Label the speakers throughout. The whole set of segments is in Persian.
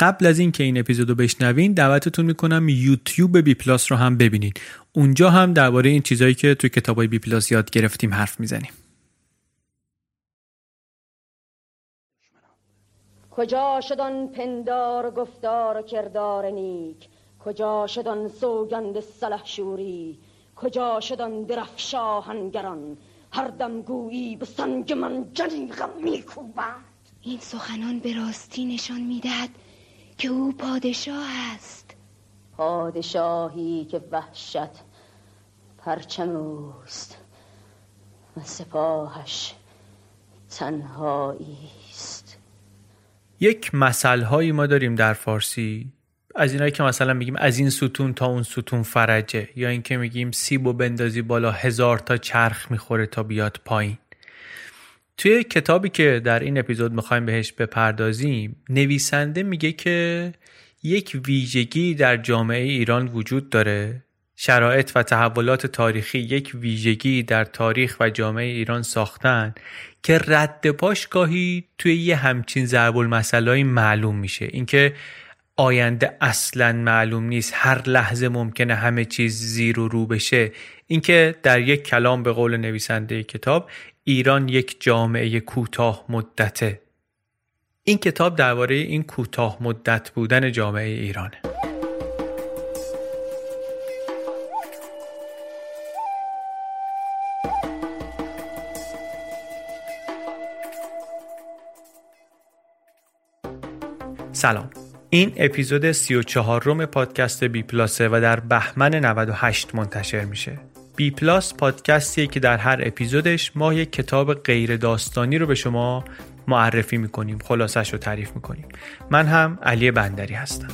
Speaker 1: قبل از اینکه این اپیزودو بشنوین دعوتتون می‌کنم یوتیوب بی پلاس رو هم ببینید اونجا هم درباره این چیزایی که توی کتابای بی پلاس یاد گرفتیم حرف می‌زنیم.
Speaker 2: کجا شدن پندار گفتار و کردار نیک؟ کجا شدن سوگند سلحشوری کجا شدن درفش آهنگران هر دم گویی به سنگ منجنیقم میکوبند
Speaker 3: این سخنان به راستی نشان می‌دهد که او پادشاه است.
Speaker 2: پادشاهی که وحشت پرچم اوست و سپاهش تنهایی است.
Speaker 1: یک مسئله هایی ما داریم در فارسی. از اینایی که مثلا میگیم از این ستون تا اون ستون فرجه یا اینکه میگیم سیب و بندازی بالا هزار تا چرخ می‌خوره تا بیاد پایین. توی کتابی که در این اپیزود می‌خوایم بهش بپردازیم نویسنده میگه که یک ویژگی در جامعه ایران وجود داره. شرایط و تحولات تاریخی یک ویژگی در تاریخ و جامعه ایران ساختن که رد پاش گاهی توی یه همچین ضرب المثلایی معلوم میشه. اینکه آینده اصلا معلوم نیست. هر لحظه ممکنه همه چیز زیر و رو بشه. اینکه در یک کلام به قول نویسنده کتاب ایران یک جامعه کوتاه مدته. این کتاب درباره این کوتاه مدت بودن جامعه ایرانه. سلام. این اپیزود 34 روم پادکست بی پلاسه و در بهمن 98 منتشر میشه. بی پلاس پادکستیه که در هر اپیزودش ما یک کتاب غیر داستانی رو به شما معرفی می‌کنیم خلاصش رو تعریف می‌کنیم. من هم علی بندری هستم.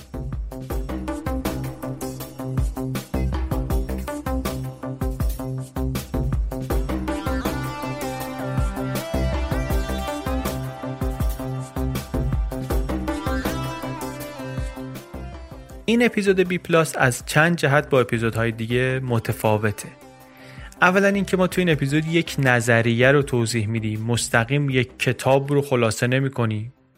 Speaker 1: این اپیزود بی پلاس از چند جهت با اپیزودهای دیگه متفاوته. اولا اینکه ما تو این اپیزود یک نظریه رو توضیح میدیم مستقیم یک کتاب رو خلاصه نمی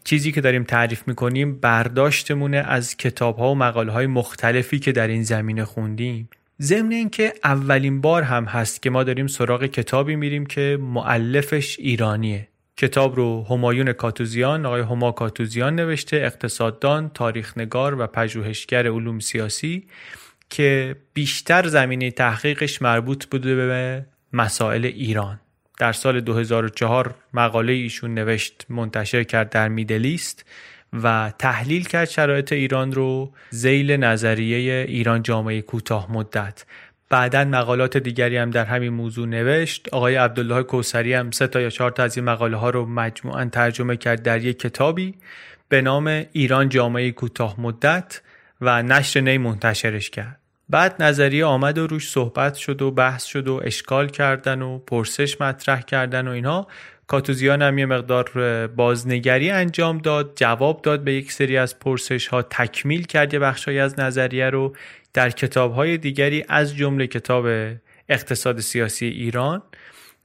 Speaker 1: چیزی که داریم تعریف می‌کنیم برداشتمونه از کتاب ها و مقاله های مختلفی که در این زمینه خوندیم. ضمن اینکه اولین بار هم هست که ما داریم سراغ کتابی میریم که معلفش ایرانیه. کتاب رو همایون کاتوزیان آقای هما کاتوزیان نوشته اقتصاددان تاریخنگار و پژوهشگر علوم سیاسی که بیشتر زمینه تحقیقش مربوط بوده به مسائل ایران. در سال 2004 مقاله ایشون نوشت منتشر کرد در میدلیست و تحلیل کرد شرایط ایران رو زیل نظریه ایران جامعه کوتاه مدت. بعدا مقالات دیگری هم در همین موضوع نوشت. آقای عبدالله کوسری هم سه تا یا چهار تا از این مقاله ها رو مجموعا ترجمه کرد در یک کتابی به نام ایران جامعه کوتاه مدت و نشر نی منتشرش کرد. بعد نظریه آمد و روش صحبت شد و بحث شد و اشکال کردن و پرسش مطرح کردن و اینها. کاتوزیان هم یه مقدار بازنگری انجام داد جواب داد به یک سری از پرسش ها تکمیل کرد یه بخشهایی از نظریه رو در کتاب های دیگری از جمله کتاب اقتصاد سیاسی ایران.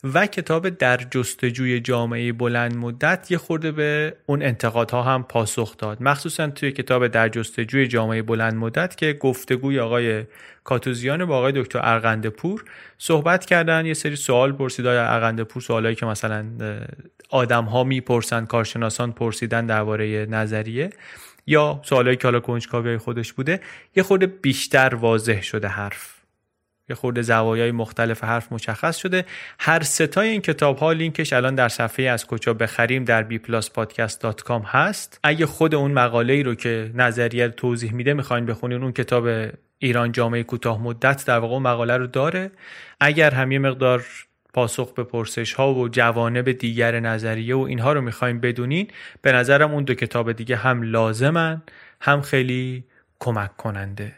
Speaker 1: و کتاب در جستجوی جامعه بلند مدت یه خورده به اون انتقادها هم پاسخ داد. مخصوصا توی کتاب در جستجوی جامعه بلند مدت که گفتگوی آقای کاتوزیان با آقای دکتر ارغنده پور صحبت کردن یه سری سوال پرسید. آقای ارغنده پور سوالایی که مثلا آدم ها می‌پرسن کارشناسان پرسیدن درباره نظریه یا سوالایی که حالا کنجکاوی خودش بوده یه خورده بیشتر واضح شده حرف. یه خورده زوایای مختلف حرف مشخص شده. هر ستای این کتاب ها لینکش الان در صفحه از کجا بخریم در bpluspodcast.com هست. اگه خود اون مقاله ای رو که نظریه توضیح میده می‌خواین بخونین اون کتاب ایران جامعه کوتاه مدت در واقع مقاله رو داره. اگر هم یه مقدار پاسخ به پرسش ها و جوانب دیگر نظریه و اینها رو می‌خوایم بدونین به نظرم اون دو کتاب دیگه هم لازمن هم خیلی کمک کننده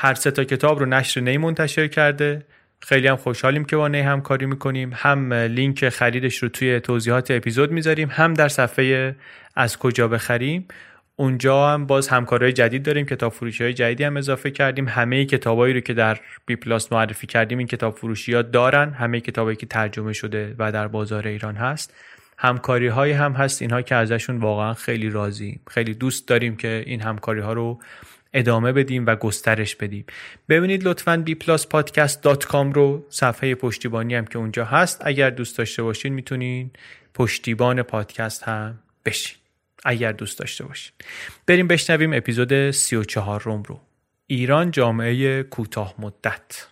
Speaker 1: هر سه تا کتاب رو نشر نی منتشر کرده. خیلی هم خوشحالیم که با نی همکاری می‌کنیم. هم لینک خریدش رو توی توضیحات اپیزود می‌ذاریم هم در صفحه از کجا بخریم. اونجا هم باز همکارای جدید داریم کتاب فروشی های جدیدی هم اضافه کردیم. همه کتابایی رو که در بی پلاس معرفی کردیم این کتاب فروشی ها دارن. همه کتابایی که ترجمه شده و در بازار ایران هست. همکاری های هم هست. اینها که ازشون واقعا خیلی راضیم خیلی دوست داریم که این همکاری ها رو ادامه بدیم و گسترش بدیم. ببینید لطفا bpluspodcast.com رو صفحه پشتیبانی هم که اونجا هست. اگر دوست داشته باشین می‌تونین پشتیبان پادکست هم بشین. اگر دوست داشته باشین. بریم بشنویم اپیزود 34 روم رو. ایران جامعه کوتاه مدت.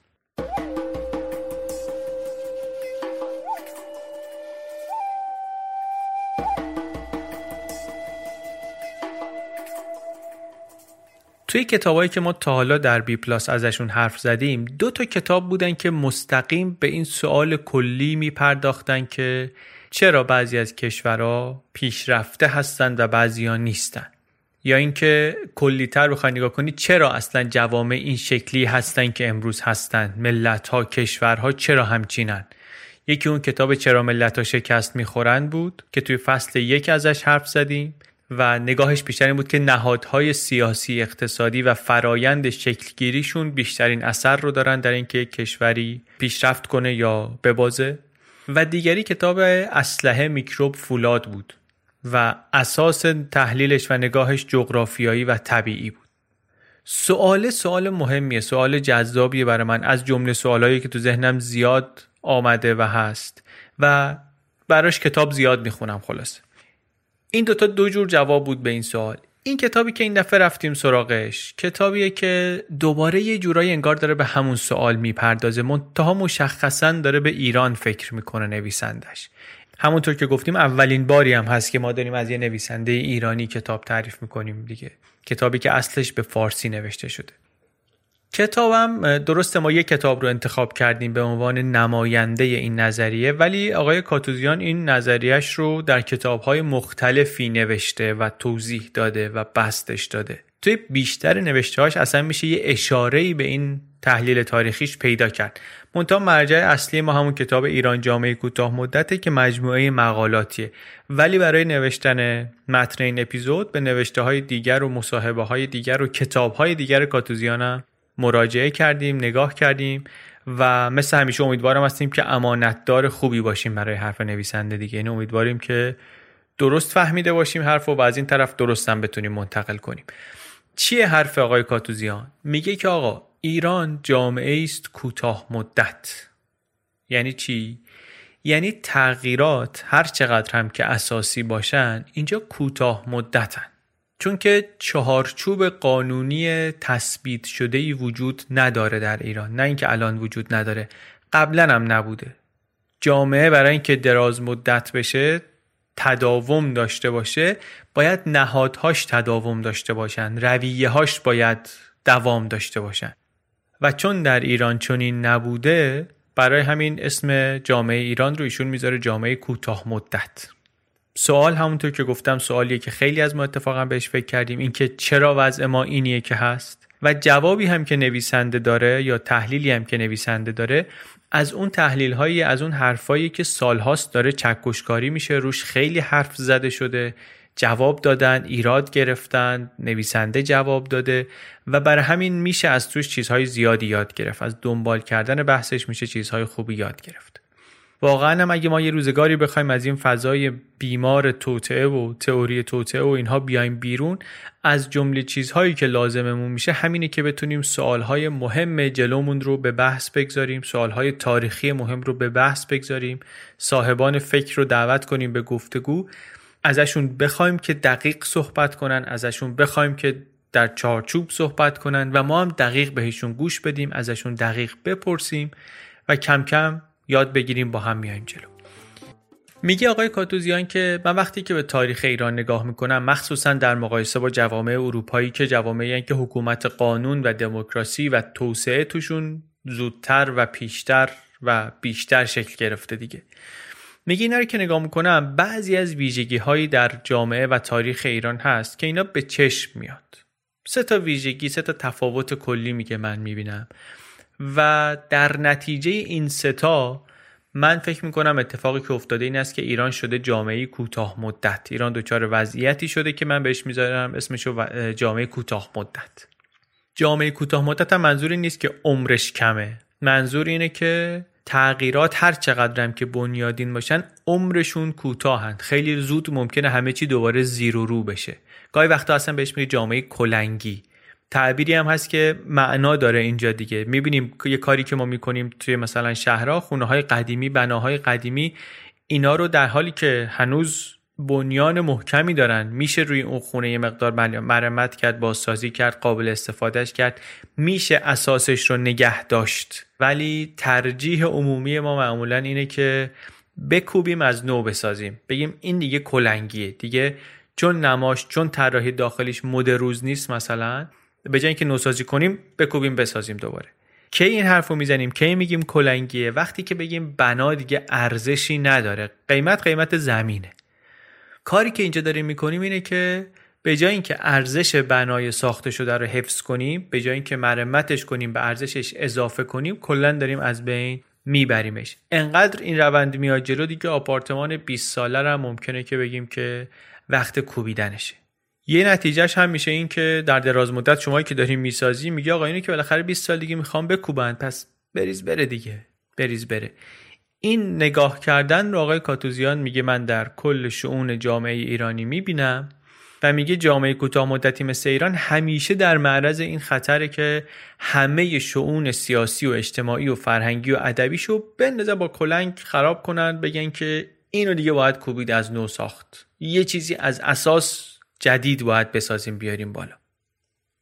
Speaker 1: توی کتابایی که ما تا حالا در بی پلاس ازشون حرف زدیم دو تا کتاب بودن که مستقیم به این سوال کلی می پرداختن که چرا بعضی از کشورها پیشرفته هستند و بعضی ها نیستن. یا اینکه کلیتر بخوای نگاه کنی چرا اصلا جوامع این شکلی هستن که امروز هستن؟ ملت ها کشورها چرا همچینن؟ یکی اون کتاب چرا ملت ها شکست می‌خورند بود که توی فصل یک ازش حرف زدیم. و نگاهش بیشتر این بود که نهادهای سیاسی اقتصادی و فرایند شکلگیریشون بیشترین اثر رو دارن در اینکه کشوری پیشرفت کنه یا ببازه. و دیگری کتاب اسلحه میکروب فولاد بود و اساس تحلیلش و نگاهش جغرافیایی و طبیعی بود. سوال سوال مهمیه سوال جذابیه برای من. از جمله سوالایی که تو ذهنم زیاد آمده و هست. و براش کتاب زیاد می‌خونم خلاصه. این دوتا دو جور جواب بود به این سوال. این کتابی که این دفعه رفتیم سراغش کتابیه که دوباره یه جورایی انگار داره به همون سوال می‌پردازه. منتها مشخصا داره به ایران فکر می‌کنه نویسندش. همونطور که گفتیم اولین باری هم هست که ما داریم از یه نویسنده ایرانی کتاب تعریف می‌کنیم دیگه. کتابی که اصلش به فارسی نوشته شده. کتابم درسته ما یک کتاب رو انتخاب کردیم به عنوان نماینده این نظریه ولی آقای کاتوزیان این نظریش رو در کتابهای مختلفی نوشته و توضیح داده و بستش داده. توی بیشتر نوشتهاش اصلا میشه یه اشاره به این تحلیل تاریخیش پیدا کرد. منتها مرجع اصلی ما همون کتاب ایران جامعه کوتاه مدته که مجموعه مقالاتیه. ولی برای نوشتن متن این اپیزود به نوشته های دیگر و مصاحبه های دیگر و کتاب های دیگر کاتوزیانم مراجعه کردیم نگاه کردیم و مثل همیشه امیدوارم هستیم که امانتدار خوبی باشیم برای حرف نویسنده دیگه. یعنی امیدواریم که درست فهمیده باشیم حرف و از این طرف درست بتونیم منتقل کنیم. چیه حرف آقای کاتوزیان؟ میگه که آقا ایران جامعه است کوتاه مدت. یعنی چی؟ یعنی تغییرات هر چقدر هم که اساسی باشن اینجا کوتاه مدتن. چون که چهارچوب قانونی تثبیت شده ای وجود نداره در ایران. نه اینکه الان وجود نداره قبلا هم نبوده. جامعه برای اینکه دراز مدت بشه تداوم داشته باشه باید نهادهاش تداوم داشته باشن. رویه هاش باید دوام داشته باشن. و چون در ایران چنین نبوده برای همین اسم جامعه ایران رو ایشون می‌ذاره جامعه کوتاه مدت. سوال همونطور که گفتم سوالیه که خیلی از ما اتفاقا بهش فکر کردیم اینکه چرا وضع ما اینیه که هست. و جوابی هم که نویسنده داره یا تحلیلی هم که نویسنده داره از اون تحلیل هایی از اون حرفایی که سالهاست داره چکشکاری میشه روش خیلی حرف زده شده جواب دادن ایراد گرفتن نویسنده جواب داده و برای همین میشه از توش چیزهای زیادی یاد گرفت. از دنبال کردن بحثش میشه چیزهای خوبی یاد گرفت. واقعا هم اگه ما یه روزگاری بخوایم از این فضای بیمار توطعه و تئوری توطعه و اینها بیایم بیرون از جمله چیزهایی که لازممون میشه همینه که بتونیم سوالهای مهم جلومون رو به بحث بگذاریم سوالهای تاریخی مهم رو به بحث بگذاریم صاحبان فکر رو دعوت کنیم به گفتگو ازشون بخوایم که دقیق صحبت کنن ازشون بخوایم که در چارچوب صحبت کنن و ما هم دقیق بهشون گوش بدیم ازشون دقیق بپرسیم و کم کم یاد بگیریم با هم میایم جلو. میگه آقای کاتوزیان که من وقتی که به تاریخ ایران نگاه می‌کنم مخصوصا در مقایسه با جوامع اروپایی که جوامعی که حکومت قانون و دموکراسی و توسعه توشون زودتر و پیشتر و بیشتر شکل گرفته دیگه. میگه اینا رو که نگاه می‌کنم بعضی از ویژگی هایی در جامعه و تاریخ ایران هست که اینا به چشم میاد. سه تا ویژگی سه تا تفاوت کلی میگه من می‌بینم. و در نتیجه این ستا من فکر می‌کنم اتفاقی که افتاده این است که ایران شده جامعه کوتاه مدت. ایران دچار وضعیتی شده که من بهش می‌ذارم اسمشو جامعه کوتاه مدت. جامعه کوتاه مدت هم منظوری نیست که عمرش کمه. منظور اینه که تغییرات هر چقدرم که بنیادین باشن عمرشون کوتاهند خیلی زود ممکنه همه چی دوباره زیر و رو بشه. گاهی وقتا اصلا بهش میگه جامعه کلنگی. تعبیری هم هست که معنا داره اینجا دیگه. می‌بینیم یه کاری که ما می‌کنیم توی مثلا شهرها خونه های قدیمی بناهای قدیمی اینا رو در حالی که هنوز بنیان محکمی دارن میشه روی اون خونه یه مقدار مرمت کرد بازسازی کرد قابل استفادهش کرد میشه اساسش رو نگه داشت. ولی ترجیح عمومی ما معمولا اینه که بکوبیم از نو بسازیم. بگیم این دیگه کلنگیه. دیگه چون نماش چون طراحی داخلیش مد روز نیست مثلا به جای اینکه نوسازی کنیم بکوبیم بسازیم دوباره. کی این حرف رو می‌زنیم؟ کی میگیم کلنگیه؟ وقتی که بگیم بنا دیگه ارزشی نداره. قیمت قیمت زمینه. کاری که اینجا داریم می‌کنیم اینه که به جای اینکه ارزش بنای ساخته شده رو حفظ کنیم به جای اینکه مرمتش کنیم به ارزشش اضافه کنیم کلا داریم از بین میبریمش. انقدر این روند میاد جلو دیگه آپارتمان 20 ساله هم ممکنه که بگیم که وقت کوبیدنشه. یه نتیجهش هم میشه این که در دراز مدت شمایی که داریم می‌سازی میگه آقا اینه که بالاخره 20 سال دیگه می‌خوام بکوبن پس بریز بره دیگه بریز بره. این نگاه کردن رو آقای کاتوزیان میگه من در کل شعون جامعه ایرانی می‌بینم و میگه جامعه کوتاه مدتی مثل ایران همیشه در معرض این خطره که همه شعون سیاسی و اجتماعی و فرهنگی و ادبیشو بندازه با کلنگ خراب کنن بگن که اینو دیگه باید کوبید از نو ساخت. یه چیزی از اساس جدید باید بسازیم بیاریم بالا.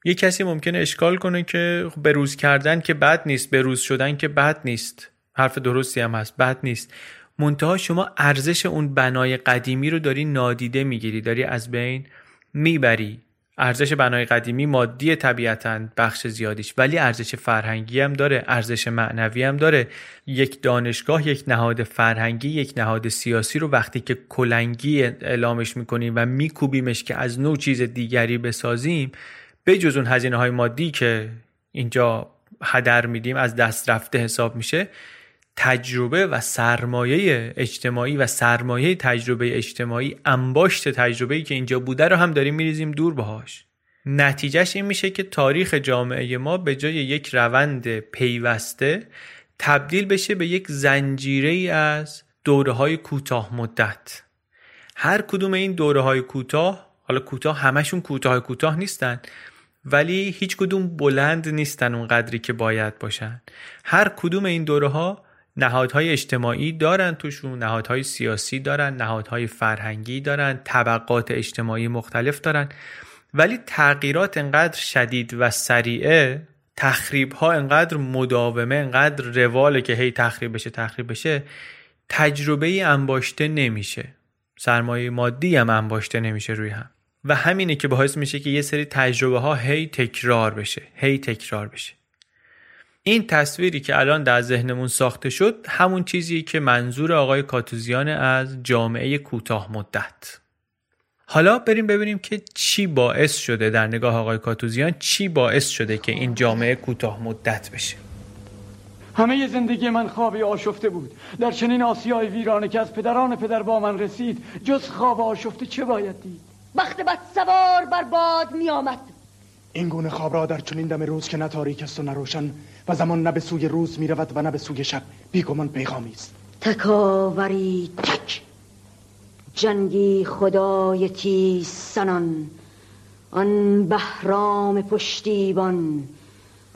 Speaker 1: یه کسی ممکنه اشکال کنه که بروز کردن که بد نیست بروز شدن که بد نیست. حرف درستی هم هست بد نیست. منتها شما ارزش اون بنای قدیمی رو داری نادیده می‌گیری داری از بین می‌بری. ارزش بنای قدیمی مادی طبیعتا بخش زیادیش ولی ارزش فرهنگی هم داره ارزش معنوی هم داره. یک دانشگاه یک نهاد فرهنگی یک نهاد سیاسی رو وقتی که کلنگی اعلامش می‌کنیم و میکوبیمش که از نوع چیز دیگری بسازیم به جز اون هزینه های مادی که اینجا هدر میدیم از دست رفته حساب میشه تجربه و سرمایه اجتماعی و سرمایه تجربه اجتماعی انباشت تجربه‌ای که اینجا بوده رو هم داریم میریزیم دور باهاش. نتیجهش این میشه که تاریخ جامعه ما به جای یک روند پیوسته تبدیل بشه به یک زنجیره ای از دوره های کوتاه مدت. هر کدوم این دوره های کوتاه حالا کوتاه همشون کوتاه کوتاه نیستن ولی هیچ کدوم بلند نیستن اون قدری که باید باشن. هر کدوم این دوره ها نهادهای اجتماعی دارن توشون نهادهای سیاسی دارن نهادهای فرهنگی دارن طبقات اجتماعی مختلف دارن. ولی تغییرات انقدر شدید و سریعه تخریب ها انقدر مداومه انقدر رواله که هی تخریب بشه تخریب بشه تجربه انباشته نمیشه. سرمایه مادی هم انباشته نمیشه روی هم. و همینه که باعث میشه که یه سری تجربه ها هی تکرار بشه هی تکرار بشه. این تصویری که الان در ذهنمون ساخته شد همون چیزی که منظور آقای کاتوزیان از جامعه کوتاه مدت. حالا بریم ببینیم که چی باعث شده در نگاه آقای کاتوزیان چی باعث شده که این جامعه کوتاه مدت بشه.
Speaker 4: همه زندگی من خوابی آشفته بود. در چنین آسیای ویرانه که از پدران پدر با من رسید جز خواب آشفته چه باید دید؟
Speaker 2: وقت بد سوار بر باد می آمد
Speaker 5: این گونه خواب را در چنین دم روز که نه تاریک است و نه روشن و زمان نه به سوی روز می رود و نه به سوی شب بیگمان پیغامی است.
Speaker 2: تکاوری تک جنگی خدای تیز سنان آن بهرام پشتیبان.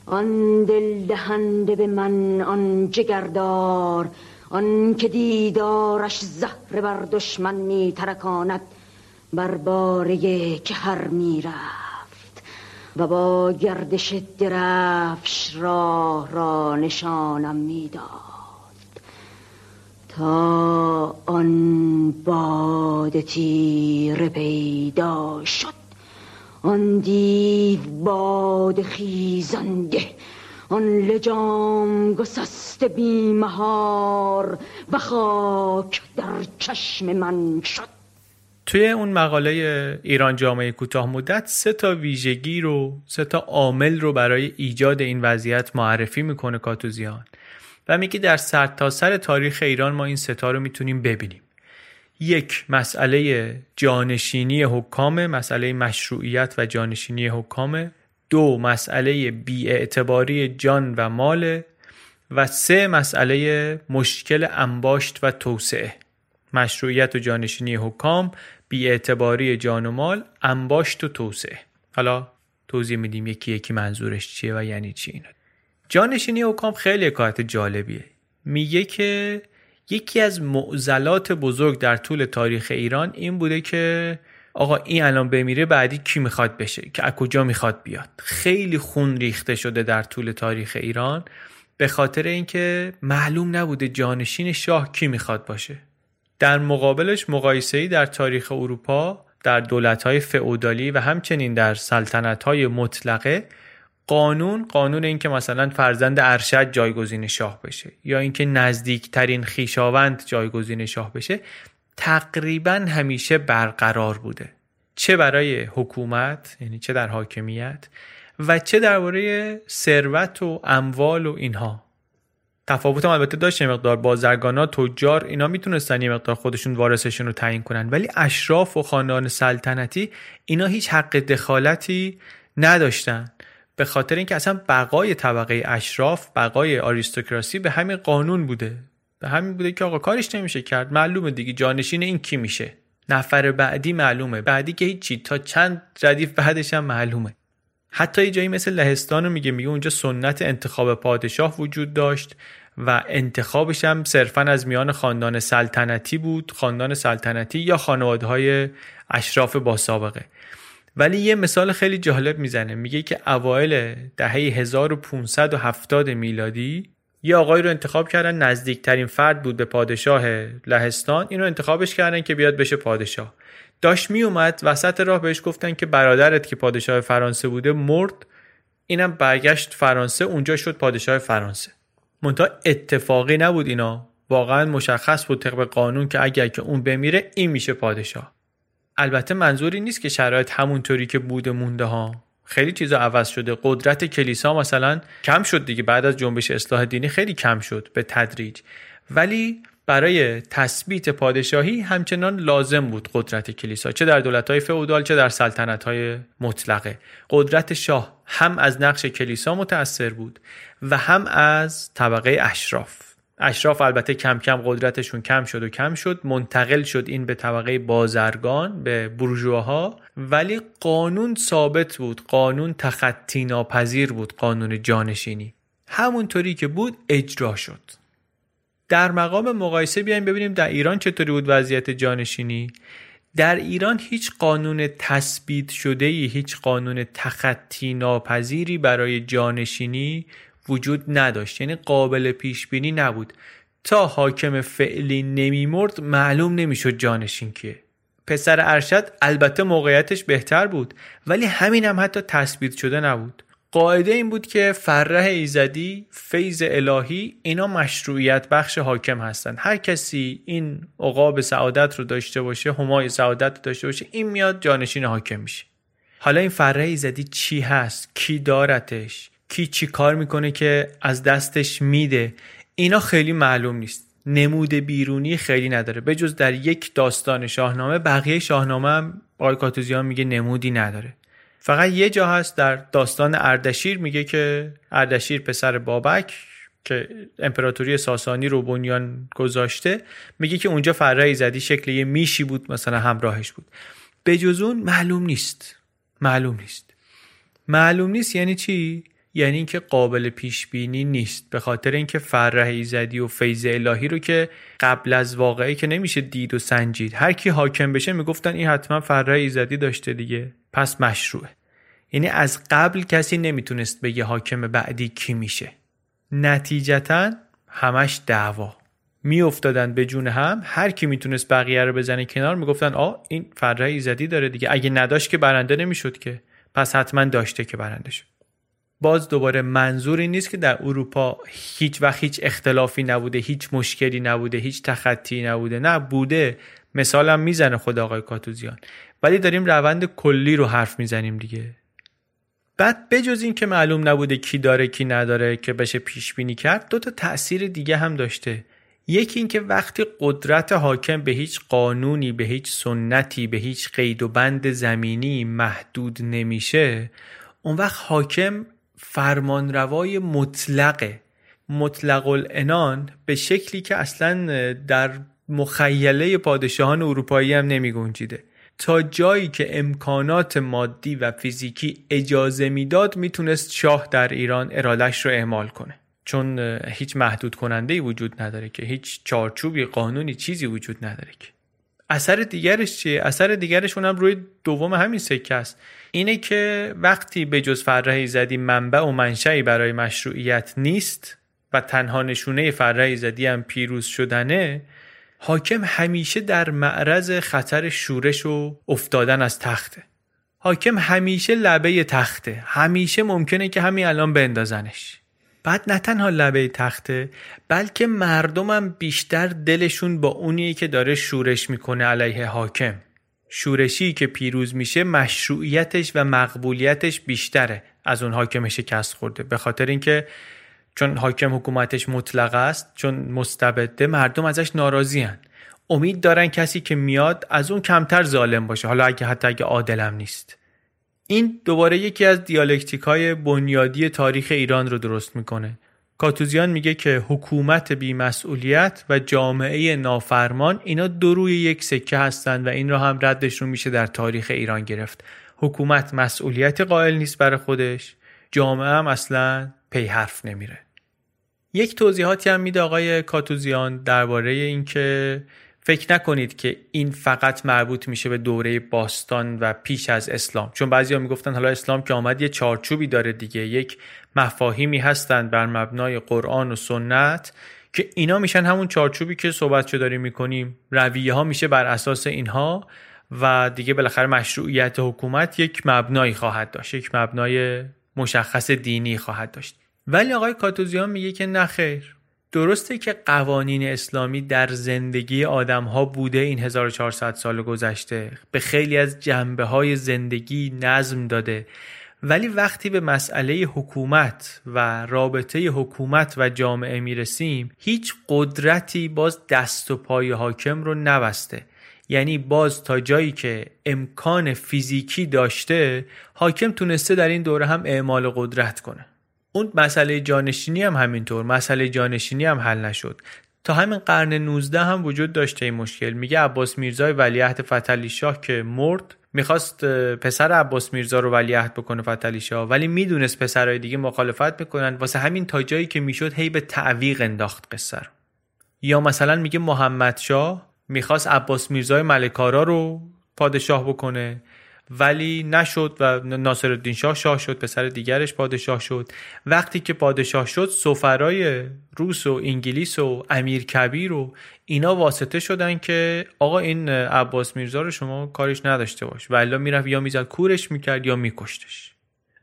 Speaker 2: آن دل دهنده به من آن جگردار. آن که دیدارش زهر بر دشمن می ترکاند بر باره که هر می رفت و با گردش درفش راه را نشانم می‌داد. تا آن باد تیر پیدا شد آن دیو باد خیزنده آن لجام گسست بیمهار و خاک در چشم من شد.
Speaker 1: توی اون مقاله ایران جامعه کوتاه مدت سه تا ویژگی رو سه تا عامل رو برای ایجاد این وضعیت معرفی می‌کنه کاتوزیان و میگه در سرتاسر سر تاریخ ایران ما این ستا رو می‌تونیم ببینیم. یک مسئله جانشینی حکام مسئله مشروعیت و جانشینی حکام. دو مسئله بیاعتباری جان و مال. و سه مسئله مشکل انباشت و توسعه مشروعیت و جانشینی حکام بیاعتباری جان و مال انباشت و توسعه. حالا توضیح میدیم یکی یکی منظورش چیه و یعنی چی اینا جانشینی حکام خیلی کارت جالبیه. میگه که یکی از معضلات بزرگ در طول تاریخ ایران این بوده که آقا این الان بمیره بعدی کی می‌خواد بشه؟ که از کجا می‌خواد بیاد؟ خیلی خون ریخته شده در طول تاریخ ایران. به خاطر اینکه معلوم نبوده جانشین شاه کی می‌خواد باشه. در مقابلش مقایسه‌ای در تاریخ اروپا در دولت‌های فئودالی و همچنین در سلطنت‌های مطلقه قانون قانون اینکه مثلا فرزند ارشد جایگزین شاه بشه یا اینکه نزدیکترین خیشاوند جایگزین شاه بشه تقریبا همیشه برقرار بوده. چه برای حکومت یعنی چه در حاکمیت و چه درباره ثروت و اموال و اینها. تفاوت هم البته داشت مقدار بازرگانا تجار اینا می‌تونستن یه مقدار خودشون وارثشون رو تعیین کنن. ولی اشراف و خاندان سلطنتی اینا هیچ حق دخالتی نداشتن. به خاطر اینکه اصلا بقای طبقه اشراف بقای آریستوکراسی به همین قانون بوده. به همین بوده که آقا کارش نمیشه کرد. معلومه دیگه جانشین این کی میشه. نفر بعدی معلومه. بعدی که هیچی. تا چند ردیف بعدش هم معلومه. حتی یه جایی مثل لهستان رو میگه. میگه اونجا سنت انتخاب پادشاه وجود داشت. و انتخابش هم صرفا از میان خاندان سلطنتی بود خاندان سلطنتی یا خانواده های اشراف با سابقه. ولی یه مثال خیلی جالب می‌زنه. میگه که اوایل دهه 1570 میلادی یه آقایی رو انتخاب کردن نزدیکترین فرد بود به پادشاه لهستان. اینو انتخابش کردن که بیاد بشه پادشاه. داشت میومد وسط راه بهش گفتن که برادرت که پادشاه فرانسه بوده مرد. اینم برگشت فرانسه اونجا شد پادشاه فرانسه. منتها اتفاقی نبود اینا. واقعا مشخص بود طبق قانون که اگر که اون بمیره این میشه پادشاه. البته منظوری نیست که شرایط همونطوری که بوده مونده ها. خیلی چیزا عوض شده. قدرت کلیسا مثلا کم شد دیگه. بعد از جنبش اصلاح دینی خیلی کم شد به تدریج. ولی برای تثبیت پادشاهی همچنان لازم بود قدرت کلیسا. چه در دولت های فئودال چه در سلطنت های مطلقه. قدرت شاه. هم از نقش کلیسا متأثر بود و هم از طبقه اشراف. اشراف البته کم کم قدرتشون کم شد و کم شد منتقل شد این به طبقه بازرگان به برجوها ولی قانون ثابت بود قانون تخطی ناپذیر بود قانون جانشینی. همونطوری که بود اجرا شد. در مقام مقایسه بیایم ببینیم در ایران چطوری بود وضعیت جانشینی. در ایران هیچ قانون تثبیت شده ای هیچ قانون تخطی ناپذیری برای جانشینی وجود نداشت. یعنی قابل پیش بینی نبود. تا حاکم فعلی نمیمرد معلوم نمی‌شد جانشین کیه. پسر ارشد البته موقعیتش بهتر بود ولی همین هم حتی تثبیت شده نبود. قاعده این بود که فرح ایزدی فیض الهی اینا مشروعیت بخش حاکم هستن. هر کسی این عقاب سعادت رو داشته باشه همای سعادت رو داشته باشه این میاد جانشین حاکم میشه. حالا این فرح ایزدی چی هست؟ کی دارتش؟ کی چی کار می‌کنه که از دستش میده؟ اینا خیلی معلوم نیست. نمود بیرونی خیلی نداره. به جز در یک داستان شاهنامه بقیه شاهنامه هم میگه نمودی نداره. فقط یه جا هست در داستان اردشیر میگه که اردشیر پسر بابک که امپراتوری ساسانی رو بنیان گذاشته میگه که اونجا فرعی زدی شکل یه میشی بود مثلا همراهش بود. به جز اون معلوم نیست. معلوم نیست. معلوم نیست یعنی چی؟ یعنی اینکه قابل پیش بینی نیست. به خاطر اینکه فرح ایزدی و فیض الهی رو که قبل از واقعی که نمیشه دید و سنجید. هر کی حاکم بشه می‌گفتن این حتما فرح ایزدی داشته دیگه. پس مشروعه. یعنی از قبل کسی نمی‌تونست بگه حاکم بعدی کی میشه. نتیجتا همش دعوا. میافتادن به جون هم. هر کی می‌تونست بقیه رو بزنه کنار می‌گفتن آ این فرح ایزدی داره دیگه. اگه نداشت که برنده نمی‌شد که. پس حتما داشته که برنده شد. باز دوباره منظوری نیست که در اروپا هیچ و هیچ اختلافی نبوده هیچ مشکلی نبوده هیچ تخطی نبوده. نه بوده. مثالم می‌زنه خود آقای کاتوزیان. ولی داریم روند کلی رو حرف می‌زنیم دیگه. بعد بجز این که معلوم نبوده کی داره کی نداره که بشه پیش بینی کرد دو تا تاثیر دیگه هم داشته. یکی اینکه وقتی قدرت حاکم به هیچ قانونی به هیچ سنتی به هیچ قید و بند زمینی محدود نمیشه اون وقت حاکم فرمانروای مطلقه. مطلق الانان به شکلی که اصلا در مخیله پادشاهان اروپایی هم نمی گنجیده تا جایی که امکانات مادی و فیزیکی اجازه می‌داد می‌تونست شاه در ایران ارادش رو اعمال کنه. چون هیچ محدود کننده وجود نداره که هیچ چارچوبی قانونی چیزی وجود نداره که. اثر دیگرش چیه؟ اثر دیگرش اونم روی دوم همین سکه است. اینه که وقتی به جز فرح زدی منبع و منشعی برای مشروعیت نیست و تنها نشونه فرح زدی هم پیروز شدنه حاکم همیشه در معرض خطر شورش و افتادن از تخته. حاکم همیشه لبه تخته. همیشه ممکنه که همین الان بندازنش. بعد نه تنها لبه تخته بلکه مردمم بیشتر دلشون با اونی که داره شورش می‌کنه علیه حاکم. شورشی که پیروز میشه مشروعیتش و مقبولیتش بیشتره از اون حاکم شکست خورده. به خاطر اینکه چون حاکم حکومتش مطلق است چون مستبده مردم ازش ناراضی هن. امید دارن کسی که میاد از اون کمتر ظالم باشه. حالا اگه حتی اگه عادلم نیست. این دوباره یکی از دیالکتیک های بنیادی تاریخ ایران رو درست می‌کنه. کاتوزیان میگه که حکومت بیمسئولیت و جامعه نافرمان اینا دو روی یک سکه هستند و این را هم ردشون میشه در تاریخ ایران گرفت. حکومت مسئولیت قائل نیست برای خودش جامعه هم اصلا پی حرف نمیره. یک توضیحاتی هم میده آقای کاتوزیان درباره اینکه فکر نکنید که این فقط مربوط میشه به دوره باستان و پیش از اسلام. چون بعضیا می‌گفتن حالا اسلام که آمد یه چارچوبی داره دیگه. یک مفاهیمی هستند بر مبنای قرآن و سنت که اینا میشن همون چارچوبی که صحبت داریم می‌کنیم. رویه ها میشه بر اساس اینها و دیگه بالاخره مشروعیت حکومت یک مبنایی خواهد داشت یک مبنای مشخص دینی خواهد داشت. ولی آقای کاتوزیان میگه که نخیر درسته که قوانین اسلامی در زندگی آدم ها بوده این 1400 سال گذشته. به خیلی از جنبه های زندگی نظم داده. ولی وقتی به مسئله حکومت و رابطه حکومت و جامعه می‌رسیم هیچ قدرتی باز دست و پای حاکم رو نبسته. یعنی باز تا جایی که امکان فیزیکی داشته حاکم تونسته در این دوره هم اعمال قدرت کنه. اون مسئله جانشینی هم همینطور مسئله جانشینی هم حل نشد. تا همین قرن 19 هم وجود داشته این مشکل. میگه عباس میرزای ولیعهد فتلی شاه که مرد می‌خواست پسر عباس میرزا رو ولیعهد بکنه فتلی شاه ولی می‌دونست پسرهای دیگه مخالفت می‌کنن. واسه همین تا جایی که می‌شد هی به تعویق انداخت قصه رو. یا مثلا میگه محمد شاه می‌خواست عباس میرزای ملکارا رو پادشاه بکنه. ولی نشد و ناصر الدین شاه شاه شد پسر دیگرش پادشاه شد. وقتی که پادشاه شد سفرای روس و انگلیس و امیر کبیر و اینا واسطه شدن که آقا این عباس میرزا رو شما کارش نداشته باش. و می‌رفت یا می‌زد کورش می‌کرد یا میکشتش.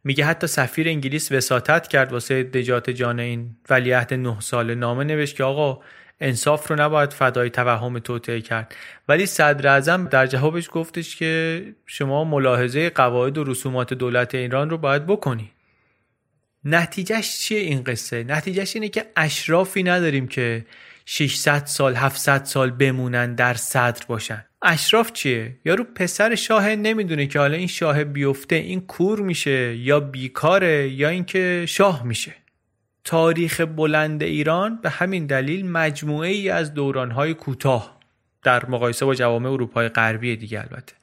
Speaker 1: میگه حتی سفیر انگلیس وساطت کرد واسه نجات جان این ولیعهد نه ساله. نامه نوشت که آقا انصاف رو نباید فدای توهم توطعه کرد. ولی صدر اعظم در جوابش گفتش که شما ملاحظه قواعد و رسومات دولت ایران رو باید بکنی. نتیجهش چیه این قصه؟ نتیجهش اینه که اشرافی نداریم که 600 سال 700 سال بمونن در صدر باشن. اشراف چیه؟ یارو پسر شاه نمی‌دونه که حالا این شاه بیفته این کور میشه یا بیکاره یا اینکه شاه میشه. تاریخ بلند ایران به همین دلیل مجموعه ای از دورانهای کوتاه در مقایسه با جوامع اروپای غربی دیگه البته.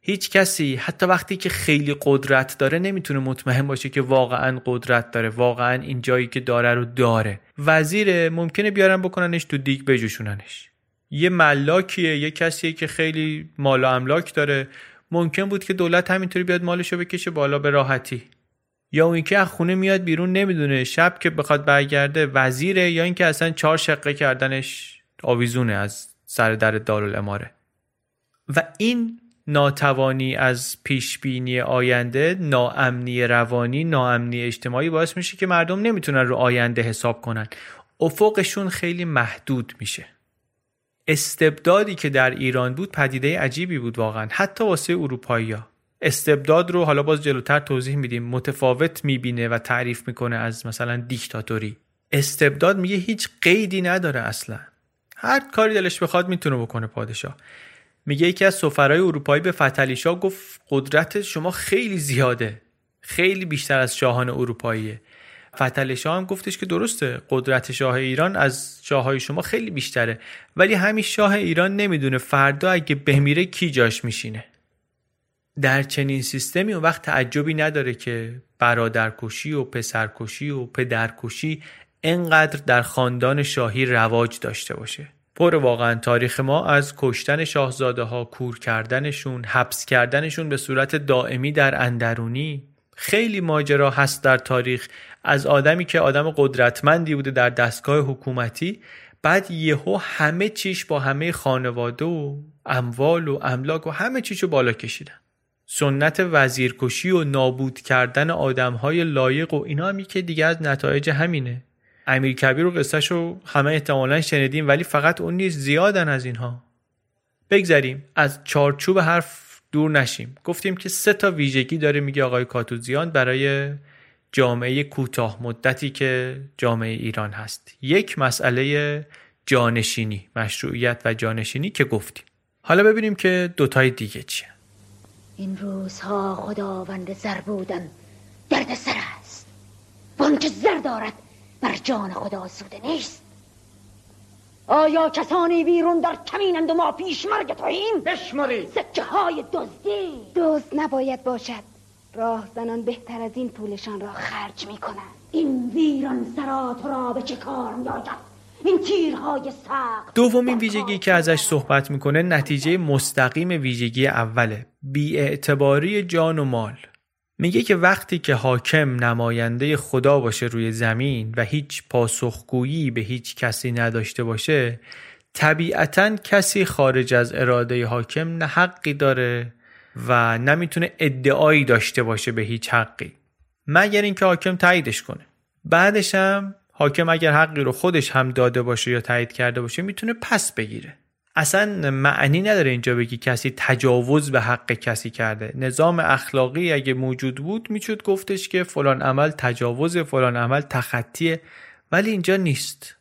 Speaker 1: هیچ کسی حتی وقتی که خیلی قدرت داره نمی‌تونه مطمئن باشه که واقعا قدرت داره واقعا این جایی که داره رو داره. وزیر ممکنه بیارن بکننش تو دیگ بجوشوننش. یه ملاکیه یه کسیه که خیلی مال و املاک داره. ممکن بود که دولت همینطوری بیاد مالشو بکشه بالا به راحتی. یا اون اینکه از خونه میاد بیرون نمی‌دونه شب که بخواد برگرده وزیره یا اینکه اصلا چهار شقه کردنش آویزونه از سر در دارالاماره و این ناتوانی از پیشبینی آینده ناامنی روانی ناامنی اجتماعی باعث میشه که مردم نمی‌تونن رو آینده حساب کنن. افقشون خیلی محدود میشه. استبدادی که در ایران بود پدیده عجیبی بود واقعا حتی واسه اروپایی ها. استبداد رو حالا باز جلوتر توضیح میدیم. متفاوت می‌بینه و تعریف می‌کنه از مثلا دیکتاتوری. استبداد میگه هیچ قیدی نداره اصلا. هر کاری دلش بخواد می‌تونه بکنه پادشاه. میگه یکی از سفرهای اروپایی به فتلیشا گفت قدرت شما خیلی زیاده. خیلی بیشتر از شاهان اروپاییه. فتلیشا هم گفتش که درسته قدرت شاه ایران از شاههای شما خیلی بیشتره. ولی همین شاه ایران نمی‌دونه فردا اگه بمیره کی جاش میشینه. در چنین سیستمی اون وقت تعجبی نداره که برادرکشی و پسرکشی و پدرکشی انقدر در خاندان شاهی رواج داشته باشه. پر واقعا تاریخ ما از کشتن شاهزاده ها کور کردنشون حبس کردنشون به صورت دائمی در اندرونی خیلی ماجرا هست در تاریخ. از آدمی که آدم قدرتمندی بوده در دستگاه حکومتی بعد یهو همه چیش با همه خانواده و اموال و املاک و همه چیشو بالا کشیدن. سنت وزیرکشی و نابود کردن آدمهای لایق و اینا هم که دیگه از نتایج همینه. امیر کبیر و قصهش رو همه احتمالا شنیدیم ولی فقط اون نیست زیادن از اینها. بگذریم از چارچوب حرف دور نشیم. گفتیم که سه تا ویژگی داره میگه آقای کاتوزیان برای جامعه کوتاه مدتی که جامعه ایران هست. یک مسئله جانشینی مشروعیت و جانشینی که گفتیم. حالا ببینیم که دوتای دیگه چیه.
Speaker 3: این روزها خداوند زر بودن درد سر است. که زر دارد بر جان خدا سوده نیست.
Speaker 2: آیا کسانی بیرون در کمینند و ما پیش مرگ توییم؟
Speaker 4: بشمارید
Speaker 2: سکه های دزدی.
Speaker 3: دزد نباید باشد. راه زنان بهتر از این پولشان را خرج می کنند
Speaker 2: این ویران سرا تو را به چه کار می این تیرهای سخت.
Speaker 1: دومین ویژگی که ازش صحبت می‌کنه نتیجه مستقیم ویژگی اوله. بیاعتباری جان و مال. میگه که وقتی که حاکم نماینده خدا باشه روی زمین و هیچ پاسخگویی به هیچ کسی نداشته باشه طبیعتا کسی خارج از اراده حاکم نه حقی داره و نمی‌تونه ادعایی داشته باشه به هیچ حقی. مگر اینکه حاکم تاییدش کنه. بعدش هم حاکم اگر حقی رو خودش هم داده باشه یا تایید کرده باشه می‌تونه پس بگیره. اصلا معنی نداره اینجا بگی کسی تجاوز به حق کسی کرده. نظام اخلاقی اگه موجود بود می‌شد گفتش که فلان عمل تجاوز فلان عمل تخطیه. ولی اینجا نیست.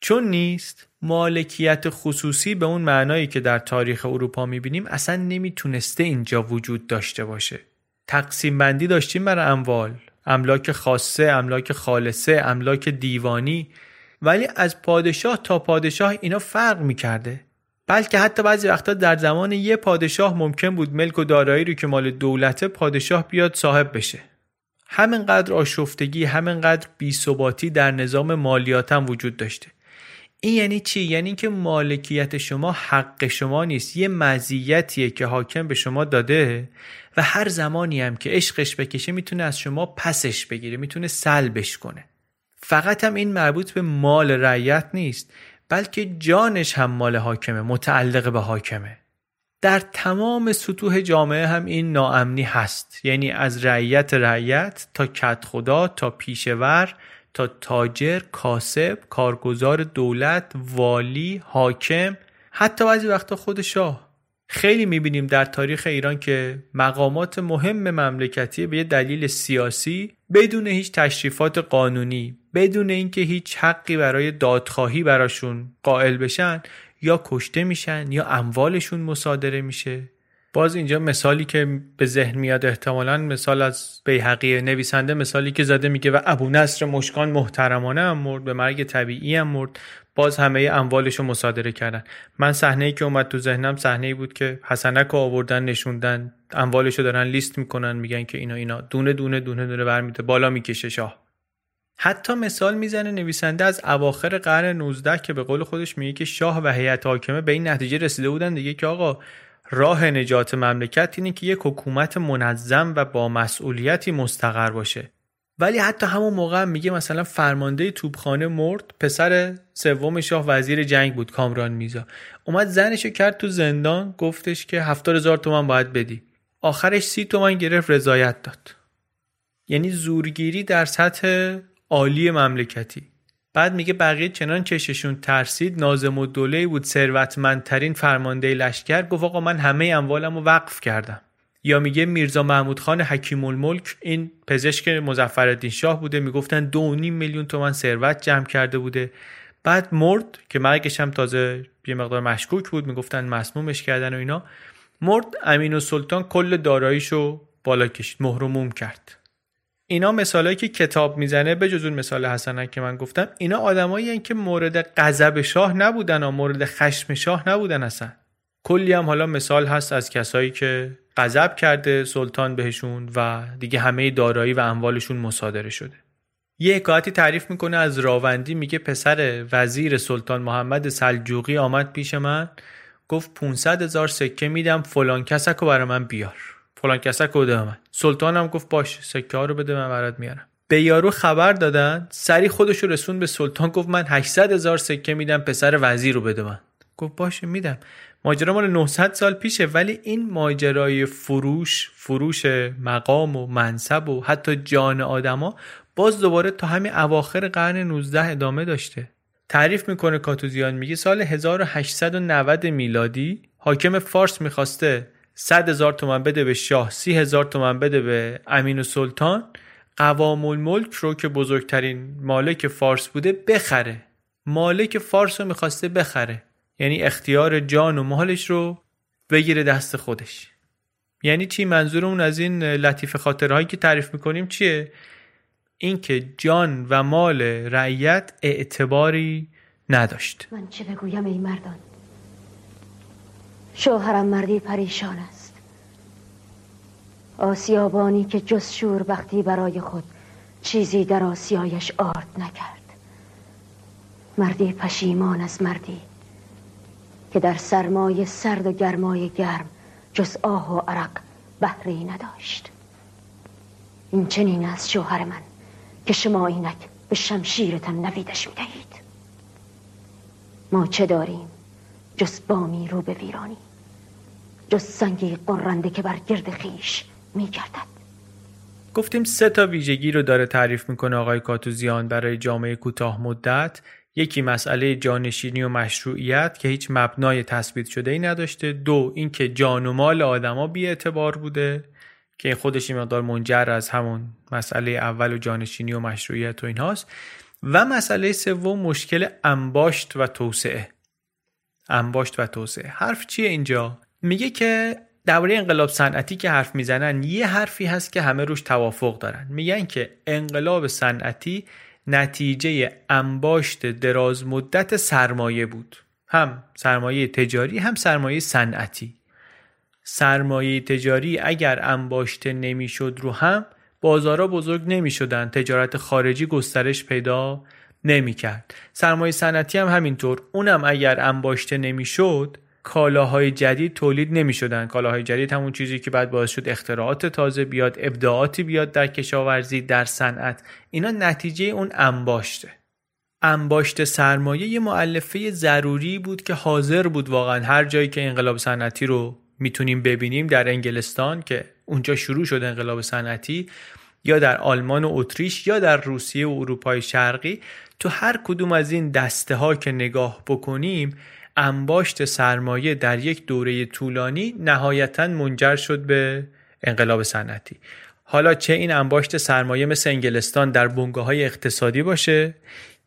Speaker 1: چون نیست مالکیت خصوصی به اون معنایی که در تاریخ اروپا می‌بینیم اصلا نمی‌تونسته اینجا وجود داشته باشه. تقسیم بندی داشتیم برای اموال. املاک خاصه املاک خالصه املاک دیوانی. ولی از پادشاه تا پادشاه اینا فرق می‌کرده. بلکه حتی بعضی وقتا در زمان یه پادشاه ممکن بود ملک و دارایی رو که مال دولته پادشاه بیاد صاحب بشه. همینقدر آشفتگی همینقدر بیثباتی در نظام مالیات هم وجود داشته. این یعنی چی؟ یعنی که مالکیت شما حق شما نیست. یه مزیتیه که حاکم به شما داده و هر زمانی هم که عشقش بکشه می‌تونه از شما پسش بگیره می‌تونه سلبش کنه. فقط هم این مربوط به مال رعیت نیست بلکه جانش هم مال حاکمه متعلق به حاکمه. در تمام سطوح جامعه هم این ناامنی هست. یعنی از رعیت رعیت تا کت خدا تا پیشور تا تاجر کاسب کارگزار دولت والی حاکم حتی بعضی وقتا خود شاه. خیلی می‌بینیم در تاریخ ایران که مقامات مهم مملکتی به یه دلیل سیاسی بدون هیچ تشریفات قانونی بدون اینکه هیچ حقی برای دادخواهی براشون قائل بشن یا کشته میشن یا اموالشون مصادره میشه. باز اینجا مثالی که به ذهن میاد احتمالا مثال از بیحقی نویسنده مثالی که زده میگه و ابو نصر مشکان محترمانه هم مرد به مرگ طبیعی هم مرد. باز همه اموالش رو مصادره کردن. من صحنه که اومد تو ذهنم صحنه بود که حسنک رو آوردن نشوندن اموالش رو دارن لیست می‌کنن میگن که اینا اینا. دونه دونه دونه دونه برمیده بالا می‌کشه شاه. حتی مثال می‌زنه نویسنده از اواخر قرن 19 که به قول خودش میگه که شاه و هیئت حاکمه به این نتیجه رسیده بودن دیگه که آقا راه نجات مملکت اینه که یک حکومت منظم و با مسئولیتی مستقر باشه. ولی حتی همون موقع هم میگه مثلا فرمانده توبخانه مرد پسر سوم شاه وزیر جنگ بود کامران میزا اومد زنشو کرد تو زندان گفتش که هفتاد هزار تومن باید بدی. آخرش سی تومن گرفت رضایت داد. یعنی زورگیری در سطح عالی مملکتی. بعد میگه بقیه چنان چششون ترسید نازم و دوله بود ثروتمندترین فرمانده لشکر گفت آقا من همه اموالم رو وقف کردم. یا میگه میرزا محمود خان حکیم الملک این پزشک مزفر شاه بوده می‌گفتن دو میلیون تومن ثروت جمع کرده بوده. بعد مرد که مرگش هم تازه یه مقدار مشکوک بود می‌گفتن مسمومش کردن و اینا. مرد امین و سلطان کل داراییشو بالا کشید مهرموم کرد. اینا مثالایی که کتاب می‌زنه به جز اون مثال حسنک که من گفتم اینا آدمایی که مورد غضب شاه نبودن و مورد خشم شاه نبودن اصلا. کلی هم حالا مثال هست از کسایی که غضب کرده سلطان بهشون و دیگه همه دارایی و اموالشون مصادره شده. یه حکایتی تعریف می‌کنه از راوندی میگه پسر وزیر سلطان محمد سلجوقی آمد پیش من گفت 500 هزار سکه میدم فلان کسک رو برای من بیار. فلان کسک بده من. سلطان هم گفت باش سکه ها رو بده من برات میارم. به یارو خبر دادن سری خودش رسون به سلطان گفت من 800 هزار سکه میدم پسر وزیر رو بده من. گفت باشه میدم. ماجرا مال 900 سال پیشه ولی این ماجرای فروش فروش مقام و منصب و حتی جان آدما باز دوباره تا همین اواخر قرن 19 ادامه داشته. تعریف می‌کنه کاتوزیان میگه سال 1890 میلادی حاکم فارس می‌خواسته 100 هزار تومن بده به شاه 30 هزار تومن بده به امین و سلطان قوام الملک رو که بزرگترین مالک فارس بوده بخره. مالک فارس رو می‌خواسته بخره. یعنی اختیار جان و مالش رو بگیره دست خودش. یعنی چی؟ منظورمون از این لطیف خاطرهایی که تعریف می‌کنیم چیه؟ اینکه جان و مال رعیت اعتباری نداشت.
Speaker 3: من چه بگویم ای مردان؟ شوهرم مردی پریشان است. آسیابانی که جز شور بختی برای خود چیزی در آسیایش آرد نکرد. مردی پشیمان از مردی که در سرمای سرد و گرمای گرم جز آه و عرق بهره نداشت. این چنین از شوهر من که شما اینک به شمشیرتان نویدش می‌دهید. ما چه داریم؟ جز بامی رو به ویرانی جز سنگی قرنده که بر گرد خیش میگردد.
Speaker 1: گفتیم سه تا ویژگی رو داره تعریف می‌کنه آقای کاتوزیان برای جامعه کوتاه مدت. یکی مسئله جانشینی و مشروعیت که هیچ مبنای تثبیت شده ای نداشته. دو اینکه جان و مال آدما بی اعتبار بوده که خودش این مقدار منجر از همون مسئله اول و جانشینی و مشروعیت و اینهاست. و مسئله سوم مشکل انباشت و توسعه. انباشت و توسعه. حرف چیه اینجا؟ میگه که درباره انقلاب صنعتی که حرف می‌زنن یه حرفی هست که همه روش توافق دارن. میگن که انقلاب صنعتی نتیجه انباشت دراز مدت سرمایه بود. هم سرمایه تجاری هم سرمایه صنعتی. سرمایه تجاری اگر انباشته نمی‌شد رو هم بازارا بزرگ نمی شدن تجارت خارجی گسترش پیدا نمی کرد سرمایه صنعتی هم همینطور. اونم اگر انباشته نمی‌شد کالاهای جدید تولید نمی شدن کالاهای جدید همون چیزی که بعد باعث شد اختراعات تازه بیاد ابداعاتی بیاد در کشاورزی در صنعت. اینا نتیجه اون انباشته. انباشت سرمایه یه معلفه ضروری بود که حاضر بود واقعا. هر جایی که انقلاب صنعتی رو می‌تونیم ببینیم در انگلستان که اونجا شروع شد انقلاب صنعتی یا در آلمان و اتریش یا در روسیه و اروپای شرقی تو هر کدوم از این دسته ها که نگاه بکنیم انباشت سرمایه در یک دوره طولانی نهایتا منجر شد به انقلاب صنعتی. حالا چه این انباشت سرمایه مثل انگلستان در بنگاه های اقتصادی باشه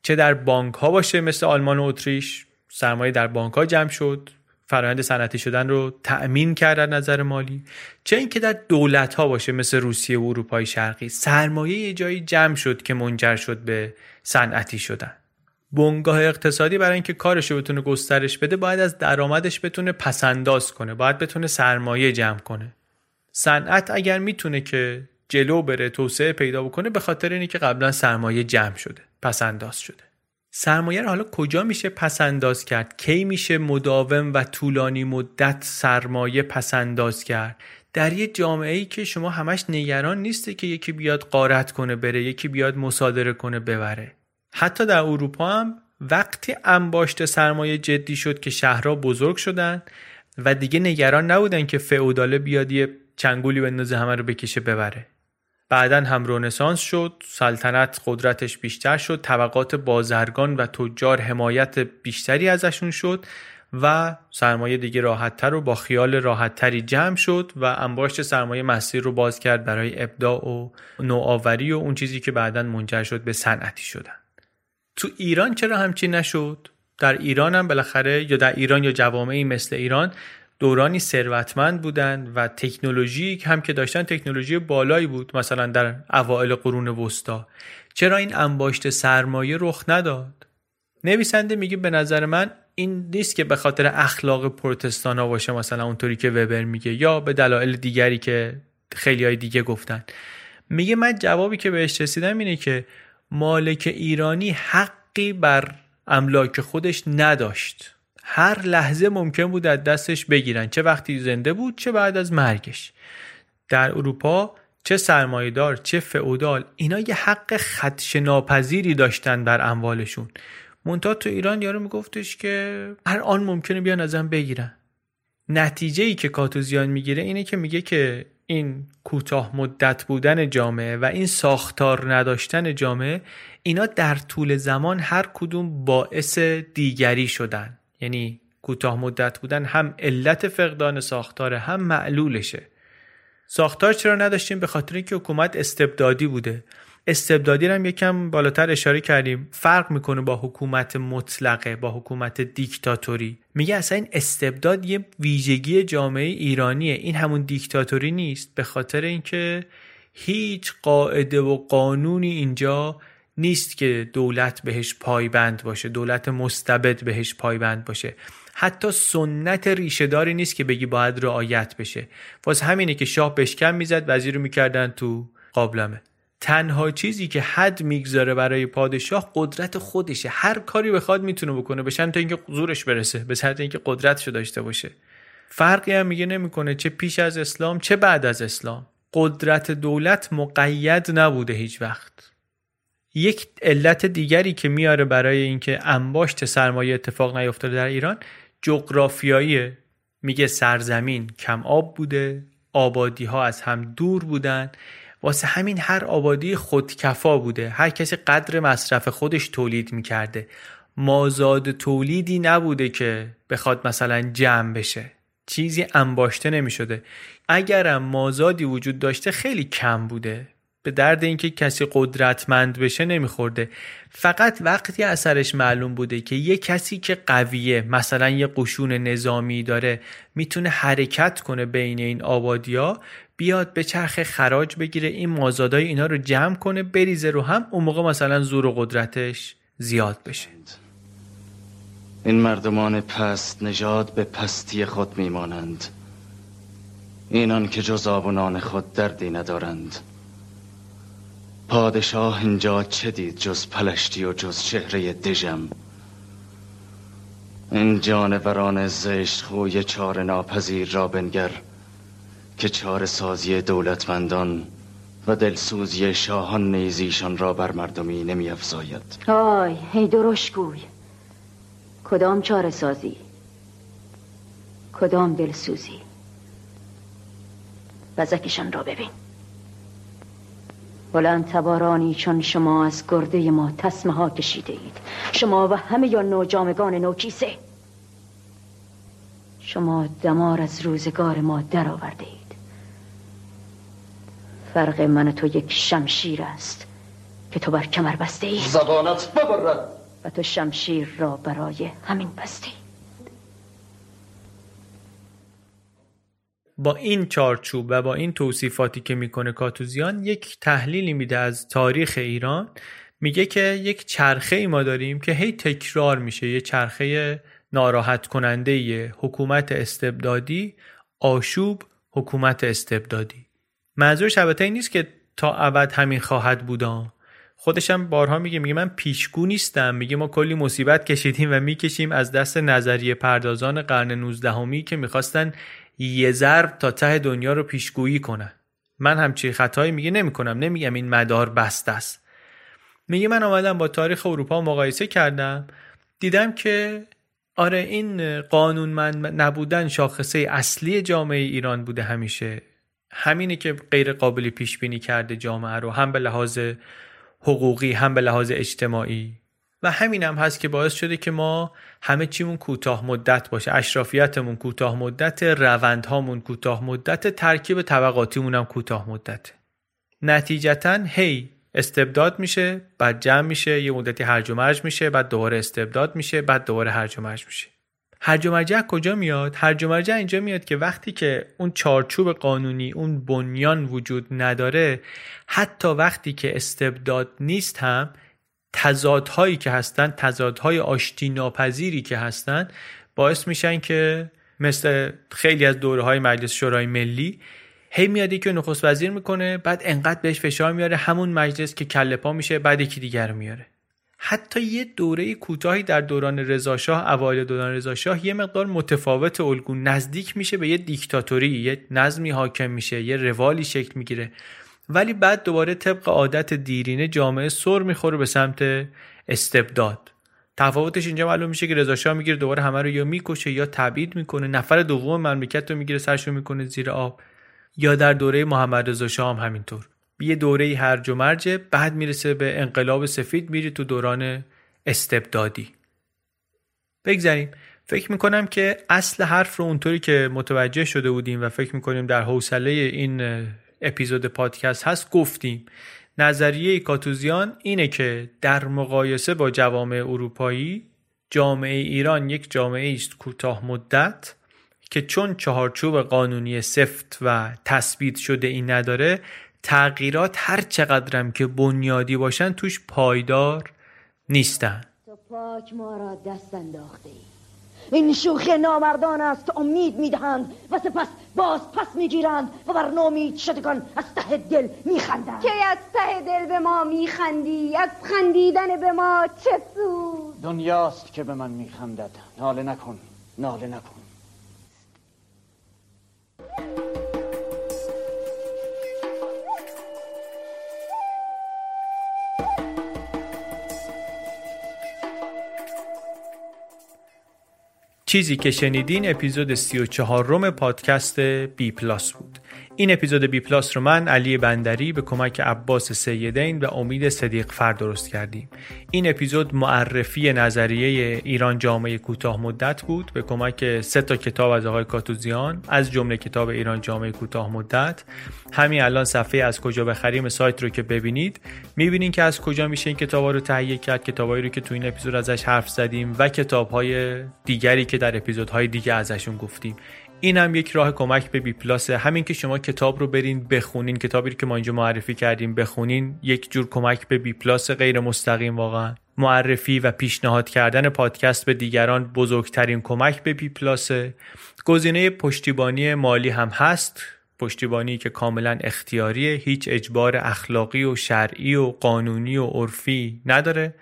Speaker 1: چه در بانک ها باشه مثل آلمان و اتریش؟ سرمایه در بانک ها جمع شد. فرایند صنعتی شدن رو تأمین کرد در نظر مالی. چه اینکه در دولت ها باشه مثل روسیه و اروپای شرقی سرمایه یه جایی جمع شد که منجر شد به صنعتی شدن. بنگاه اقتصادی برای اینکه کارش رو بتونه گسترش بده باید از درآمدش بتونه پسنداز کنه باید بتونه سرمایه جمع کنه. صنعت اگر می‌تونه که جلو بره توسعه پیدا بکنه به خاطر اینه که قبلا سرمایه جمع شده پسنداز شده. سرمایه رو حالا کجا میشه پسنداز کرد؟ کی میشه مداوم و طولانی مدت سرمایه پسنداز کرد؟ در یه جامعه ای که شما همش نگران نیسته که یکی بیاد قارت کنه بره یکی بیاد مصادره کنه ببره. حتی در اروپا هم وقتی انباشت سرمایه جدی شد که شهرها بزرگ شدن و دیگه نگران نبودن که فئوداله بیاد یه چنگولی بندازه همه رو بکشه ببره. بعدا هم رونسانس شد سلطنت قدرتش بیشتر شد طبقات بازرگان و تجار حمایت بیشتری ازشون شد و سرمایه دیگه راحتتر و با خیال راحتتری جمع شد و انباشت سرمایه مسیر رو باز کرد برای ابداع و نوآوری و اون چیزی که بعدا منجر شد به صنعتی شدن. تو ایران چرا همچین نشد؟ در ایران هم بالاخره یا در ایران یا جوامعی مثل ایران دورانی ثروتمند بودند و تکنولوژی هم که داشتن تکنولوژی بالایی بود مثلا در اوایل قرون وسطا. چرا این انباشت سرمایه رخ نداد؟ نویسنده میگه به نظر من این نیست که به خاطر اخلاق پروتستانا باشه مثلا اونطوری که وبر میگه یا به دلایل دیگری که خیلی های دیگه گفتن. میگه من جوابی که بهش رسیدم اینه که مالک ایرانی حقی بر املاک خودش نداشت. هر لحظه ممکن بود از دستش بگیرن. چه وقتی زنده بود چه بعد از مرگش. در اروپا چه سرمایهدار چه فئودال اینا یه حق خدش ناپذیری داشتن بر اموالشون. منتها تو ایران یارو میگفتش که هر آن ممکنه بیان ازم بگیرن. نتیجه ای که کاتوزیان می‌گیره اینه که میگه که این کوتاه مدت بودن جامعه و این ساختار نداشتن جامعه اینا در طول زمان هر کدوم باعث دیگری شدن. یعنی کوتاه مدت بودن هم علت فقدان ساختار هم معلولشه. ساختار چرا نداشتیم؟ به خاطر اینکه حکومت استبدادی بوده. استبدادی هم یکم بالاتر اشاره کردیم. فرق می‌کنه با حکومت مطلقه با حکومت دیکتاتوری. میگه اصلا این استبداد یه ویژگی جامعه ایرانیه. این همون دیکتاتوری نیست. به خاطر اینکه هیچ قاعده و قانونی اینجا نیست که دولت بهش پایبند باشه دولت مستبد بهش پایبند باشه. حتی سنت ریشهداری نیست که بگی باید رعایت بشه. واسه همینه که شاه بشکم می‌زد وزیر رو می‌کردن تو قابلمه. تنها چیزی که حد می‌گذاره برای پادشاه قدرت خودشه. هر کاری بخواد می‌تونه بکنه به تا اینکه زورش برسه به شرط اینکه قدرتشو داشته باشه. فرقی هم میگه نمی‌کنه چه پیش از اسلام چه بعد از اسلام. قدرت دولت مقید نبوده هیچ وقت. یک علت دیگری که میاره برای اینکه انباشت سرمایه اتفاق نیفتاده در ایران جغرافیایی. میگه سرزمین کم آب بوده آبادی ها از هم دور بودن. واسه همین هر آبادی خودکفا بوده. هر کسی قدر مصرف خودش تولید می‌کرده. مازاد تولیدی نبوده که بخواد مثلا جمع بشه. چیزی انباشته نمی‌شده. اگرم مازادی وجود داشته خیلی کم بوده. به درد اینکه کسی قدرتمند بشه نمیخورده. فقط وقتی اثرش معلوم بوده که یه کسی که قویه مثلا یه قشون نظامی داره می‌تونه حرکت کنه بین این آبادیا بیاد به چرخ خراج بگیره این مازادای اینا رو جمع کنه بریزه رو هم اون موقع مثلا زور و قدرتش زیاد بشه.
Speaker 6: این مردمان پست نژاد به پستی خود میمانند. اینان که جز آب و نان خود دردی ندارند. پادشاه اینجا چه دید جز پلشتی و جز چهره دژم؟ این جانوران زشت خوی چار ناپذیر را بنگر که چار سازی دولتمندان و دلسوزی شاهان نیزیشان را بر مردمی نمی افزاید
Speaker 3: آی هی درشگوی کدام چار سازی؟ کدام دلسوزی؟ بزکشان را ببین. بلند تبارانی چون شما از گرده ما تسمه ها کشیده اید شما و همه یا نوجامگان نوکیسه. شما دمار از روزگار ما در آورده اید فرق من و تو یک شمشیر است که تو بر کمر بسته ای
Speaker 6: زبانت ببرد.
Speaker 3: و تو شمشیر را برای همین بسته
Speaker 1: با این چارچوب و با این توصیفاتی که می‌کنه کاتوزیان یک تحلیلی میده از تاریخ ایران. میگه که یک چرخه ای ما داریم که هی تکرار میشه یه چرخه ناراحت کننده حکومت استبدادی آشوب حکومت استبدادی. منظورش البته این نیست که تا ابد همین خواهد بودا. خودشم بارها میگه میگه من پیشگو نیستم. میگه ما کلی مصیبت کشیدیم و می‌کشیم از دست نظریه پردازان قرن 19 که می‌خواستن یه ضرب تا ته دنیا رو پیشگویی کنن من همچی خطایی میگه نمی‌کنم. نمیگم این مدار بست است. میگه من آمدم با تاریخ اروپا مقایسه کردم. دیدم که آره این قانون من نبودن شاخصه اصلی جامعه ایران بوده همیشه. همینه که غیر قابلی پیش بینی کرده جامعه رو. هم به لحاظ حقوقی هم به لحاظ اجتماعی. و همین هم هست که باعث شده که ما همه چیمون کوتاه مدت باشه. اشرافیتمون کوتاه مدت روندهامون کوتاه مدت ترکیب طبقاتیمون هم کوتاه مدت. نتیجتا هی استبداد میشه بعد جمع میشه یه مدتی هرج و مرج میشه بعد دوباره استبداد میشه بعد دوباره هرج و مرج میشه. هرج و مرج کجا میاد؟ هرج و مرج اینجا میاد که وقتی که اون چارچوب قانونی اون بنیان وجود نداره حتی وقتی که استبداد نیست هم تضادهایی که هستن تضادهای آشتی ناپذیری که هستن باعث میشن که مثل خیلی از دوره های مجلس شورای ملی هی میاد که نخست وزیر می‌کنه بعد انقدر بهش فشار میاره همون مجلس که کله پا میشه بعد یکی دیگر میاره. حتی یه دوره کوتاهی در دوران رضاشاه اوایل دوران رضاشاه یه مقدار متفاوت الگو نزدیک میشه به یه دیکتاتوری یه نظمی حاکم میشه یه روالی شکل می‌گیره. ولی بعد دوباره طبق عادت دیرینه جامعه سر می‌خوره به سمت استبداد. تفاوتش اینجا معلوم میشه که رضا می‌گیره دوباره همه رو یا می‌کشه یا تبعید می‌کنه. نفر دوم مملکت رو می‌گیره سرشو می‌کنه زیر آب. یا در دوره محمد رضا شاه هم همینطور. یه دوره هرج و مرجه بعد می‌رسه به انقلاب سفید میره تو دوران استبدادی. بگذاریم فکر می‌کنم که اصل حرف رو اونطوری که متوجه شده بودیم و فکر می‌کنیم در حوصله این اپیزود پادکست هست گفتیم. نظریه کاتوزیان اینه که در مقایسه با جوامع اروپایی جامعه ایران یک جامعه است کوتاه مدت که چون چهارچوب قانونی سفت و تثبیت شده این نداره تغییرات هر چقدرم که بنیادی باشن توش پایدار نیستن.
Speaker 2: تو پاک ما را دست انداخته ای. این شوخی نامردان است که امید می‌دهند و سپس باز پس می‌گیرند و بر نامید شدگان از ته دل میخندند.
Speaker 7: کی از ته دل به ما میخندی؟ از خندیدن به ما چه سود؟
Speaker 4: دنیاست که به من میخندد. ناله نکن ناله نکن.
Speaker 1: چیزی که شنیدین اپیزود 34 روم پادکست بی پلاس بود. این اپیزود بی پلاس رو من علی بندری به کمک عباس سیدین و امید صدیق فر درست کردیم. این اپیزود معرفی نظریه ایران جامعه کوتاه مدت بود. به کمک سه تا کتاب از آقای کاتوزیان از جمله کتاب ایران جامعه کوتاه مدت. همین الان صفحه از کجا بخریم سایت رو که ببینید. می‌بینین که از کجا میشه این کتابا رو تهیه کرد کتابایی رو که تو این اپیزود ازش حرف زدیم و کتابهای دیگری که در اپیزودهای دیگه ازشون گفتیم. این هم یک راه کمک به بی پلاس. همین که شما کتاب رو برین بخونین کتابی که ما اینجا معرفی کردیم بخونین یک جور کمک به بی پلاس غیر مستقیم واقعا. معرفی و پیشنهاد کردن پادکست به دیگران بزرگترین کمک به بی پلاس. گزینه پشتیبانی مالی هم هست. پشتیبانی که کاملا اختیاریه. هیچ اجبار اخلاقی و شرعی و قانونی و عرفی نداره.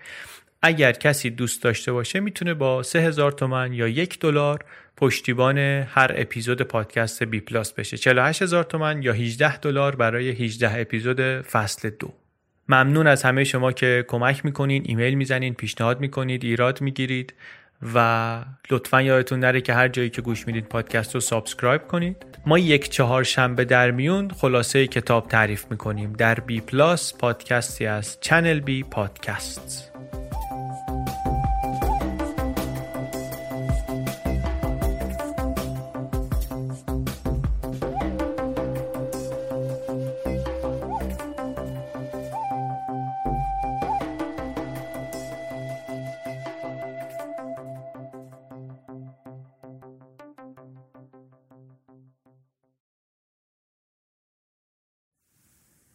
Speaker 1: اگر کسی دوست داشته باشه می‌تونه با 3000 تومن یا یک دلار پشتیبان هر اپیزود پادکست بی پلاس بشه. 48 هزار تومن یا 18 دلار برای 18 اپیزود فصل دو. ممنون از همه شما که کمک می‌کنین ایمیل می‌زنین پیشنهاد می‌کنید ایراد می‌گیرید و لطفا یادتون نره که هر جایی که گوش می‌دید پادکست رو subscribe کنید. ما یک چهار شنبه در میون خلاصه کتاب تعریف می‌کنیم. در بی پلاس پادکستی از چنل بی پادکست.